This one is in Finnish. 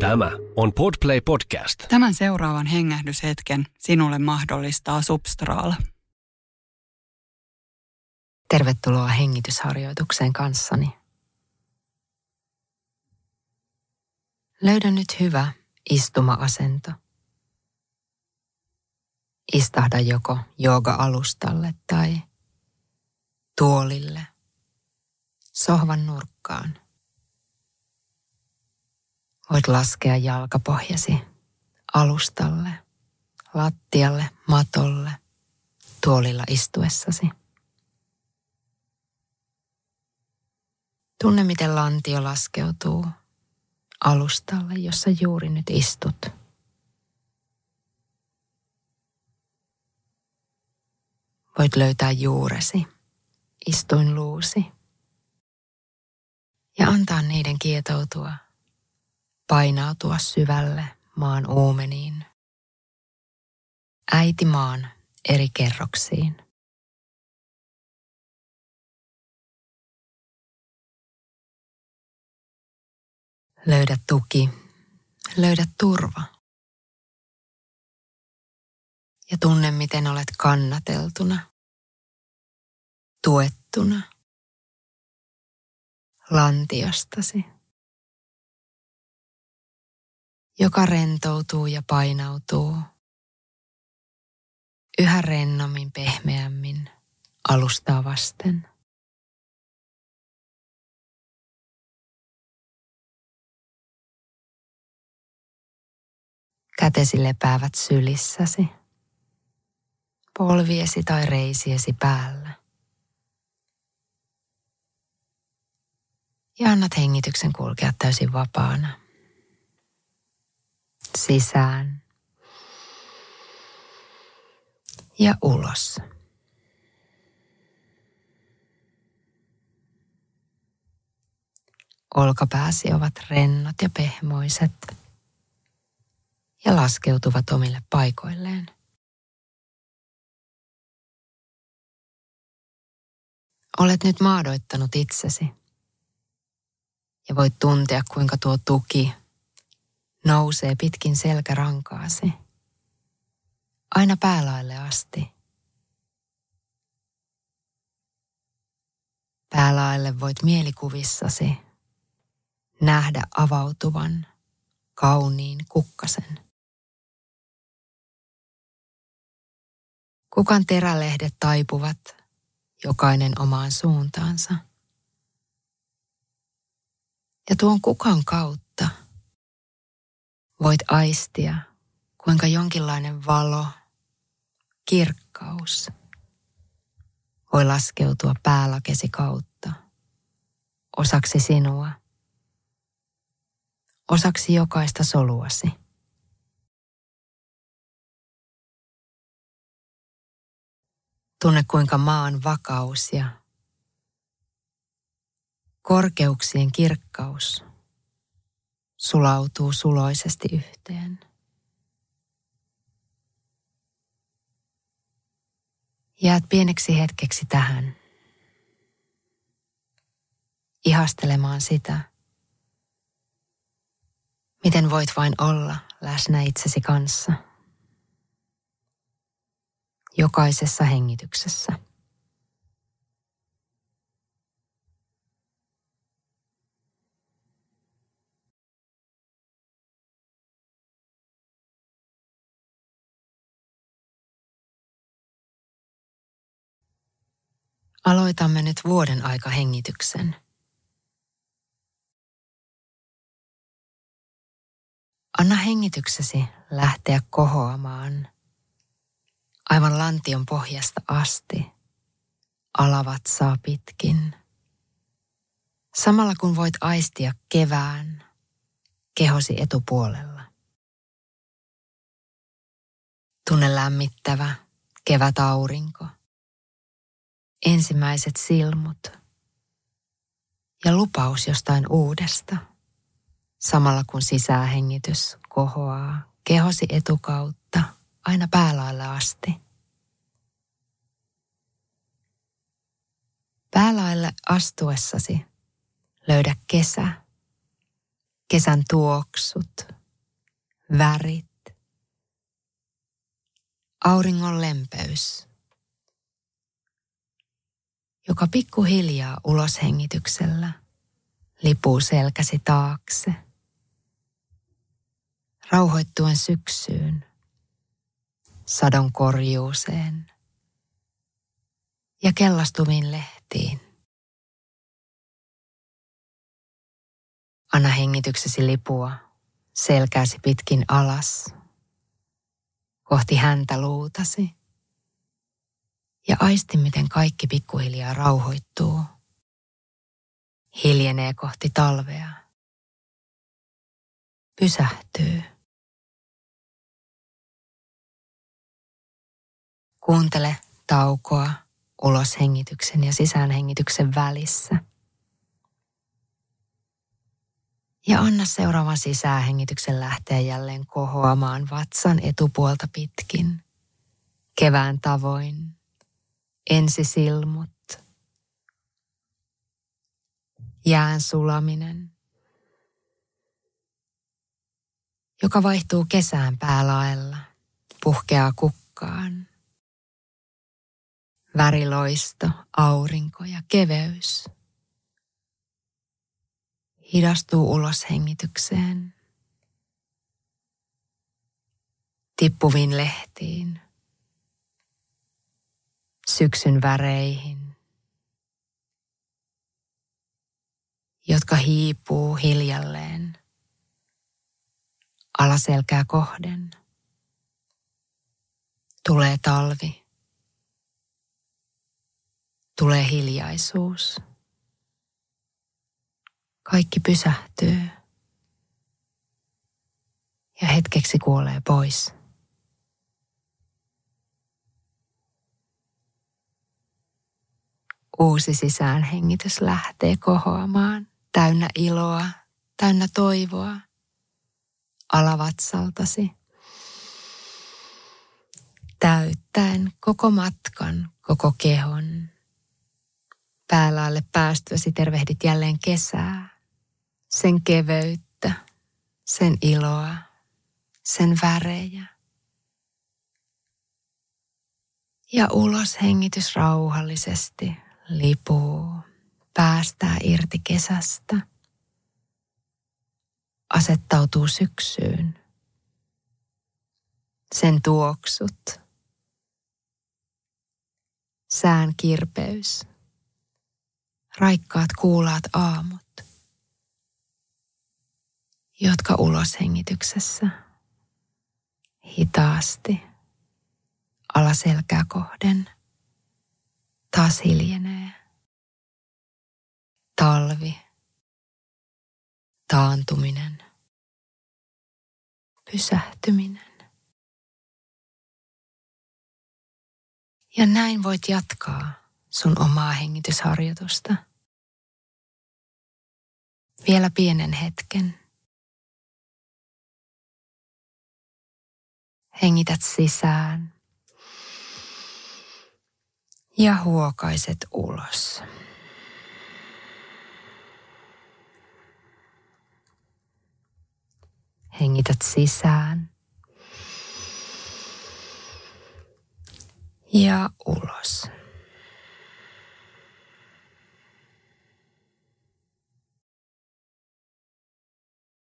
Tämä on Podplay Podcast. Tämän seuraavan hengähdyshetken sinulle mahdollistaa Substraal. Tervetuloa hengitysharjoitukseen kanssani. Löydä nyt hyvä istuma-asento. Istahda joko jooga-alustalle tai tuolille, sohvan nurkkaan. Voit laskea jalkapohjasi alustalle, lattialle, matolle, tuolilla istuessasi. Tunne, miten lantio laskeutuu alustalle, jossa juuri nyt istut. Voit löytää juuresi, istuinluusi ja antaa niiden kietoutua, painautua syvälle maan uumeniin. Äiti maan eri kerroksiin. Löydä tuki, löydä turva. Ja tunne, miten olet kannateltuna, tuettuna lantiostasi, joka rentoutuu ja painautuu yhä rennommin pehmeämmin alustaa vasten. Kätesi lepäävät sylissäsi, polviesi tai reisiesi päällä. Ja annat hengityksen kulkea täysin vapaana. Sisään ja ulos. Olkapääsi ovat rennot ja pehmoiset ja laskeutuvat omille paikoilleen. Olet nyt maadoittanut itsesi ja voit tuntea, kuinka tuo tuki nousee pitkin selkärankaasi aina päälaille asti. Päälaille voit mielikuvissasi nähdä avautuvan kauniin kukkasen. Kukan terälehdet taipuvat, jokainen omaan suuntaansa. Ja tuon kukan kautta voit aistia, kuinka jonkinlainen valo, kirkkaus voi laskeutua päälakesi kautta osaksi sinua, osaksi jokaista soluasi. Tunne kuinka maan vakaus ja korkeuksien kirkkaus sulautuu suloisesti yhteen. Jäät pieneksi hetkeksi tähän, ihastelemaan sitä, miten voit vain olla läsnä itsesi kanssa – jokaisessa hengityksessä. Aloitamme nyt vuoden aika hengityksen. Anna hengityksesi lähteä kohoamaan aivan lantion pohjasta asti, alavat saa pitkin. Samalla kun voit aistia kevään kehosi etupuolella. Tunne lämmittävä kevät aurinko, ensimmäiset silmut ja lupaus jostain uudesta, samalla kun sisähengitys kohoaa kehosi etukautta aina päälaille asti. Päälaille astuessasi löydä kesä, Kesän tuoksut, värit, auringon lempeys, joka pikkuhiljaa uloshengityksellä lipuu selkäsi taakse, rauhoittuen syksyyn, sadon korjuuseen ja kellastuviin lehtiin. Anna hengityksesi lipua selkääsi pitkin alas, kohti häntä luutasi. Ja aisti, miten kaikki pikkuhiljaa rauhoittuu. Hiljenee kohti talvea. Pysähtyy. Kuuntele taukoa uloshengityksen ja sisäänhengityksen välissä – Ja anna seuraavan sisäänhengityksen lähteä jälleen kohoamaan vatsan etupuolta pitkin. Kevään tavoin. Ensisilmut. Jään sulaminen. Joka vaihtuu kesään päälaella. Puhkeaa kukkaan. Väriloisto, aurinko ja keveys – hidastuu ulos hengitykseen. Tippuviin lehtiin, syksyn väreihin, jotka hiipuu hiljalleen alaselkää kohden. Tulee talvi, tulee hiljaisuus kaikki pysähtyy ja hetkeksi kuolee pois. Uusi sisäänhengitys lähtee kohoamaan, täynnä iloa, täynnä toivoa, alavatsaltasi. Täyttäen koko matkan, koko kehon. Päälaalle päästyäsi tervehdit jälleen kesää sen keveyttä, sen iloa, sen värejä. Ja ulos hengitys rauhallisesti lipuu, päästää irti kesästä, asettautuu syksyyn. Sen tuoksut, sään kirpeys, raikkaat kuulaat aamut jotka uloshengityksessä hitaasti alaselkää kohden taas hiljenee. Talvi, taantuminen, pysähtyminen. Ja näin voit jatkaa sun omaa hengitysharjoitusta. Vielä pienen hetken. Hengität sisään. Ja huokaiset ulos. Hengität sisään. Ja ulos.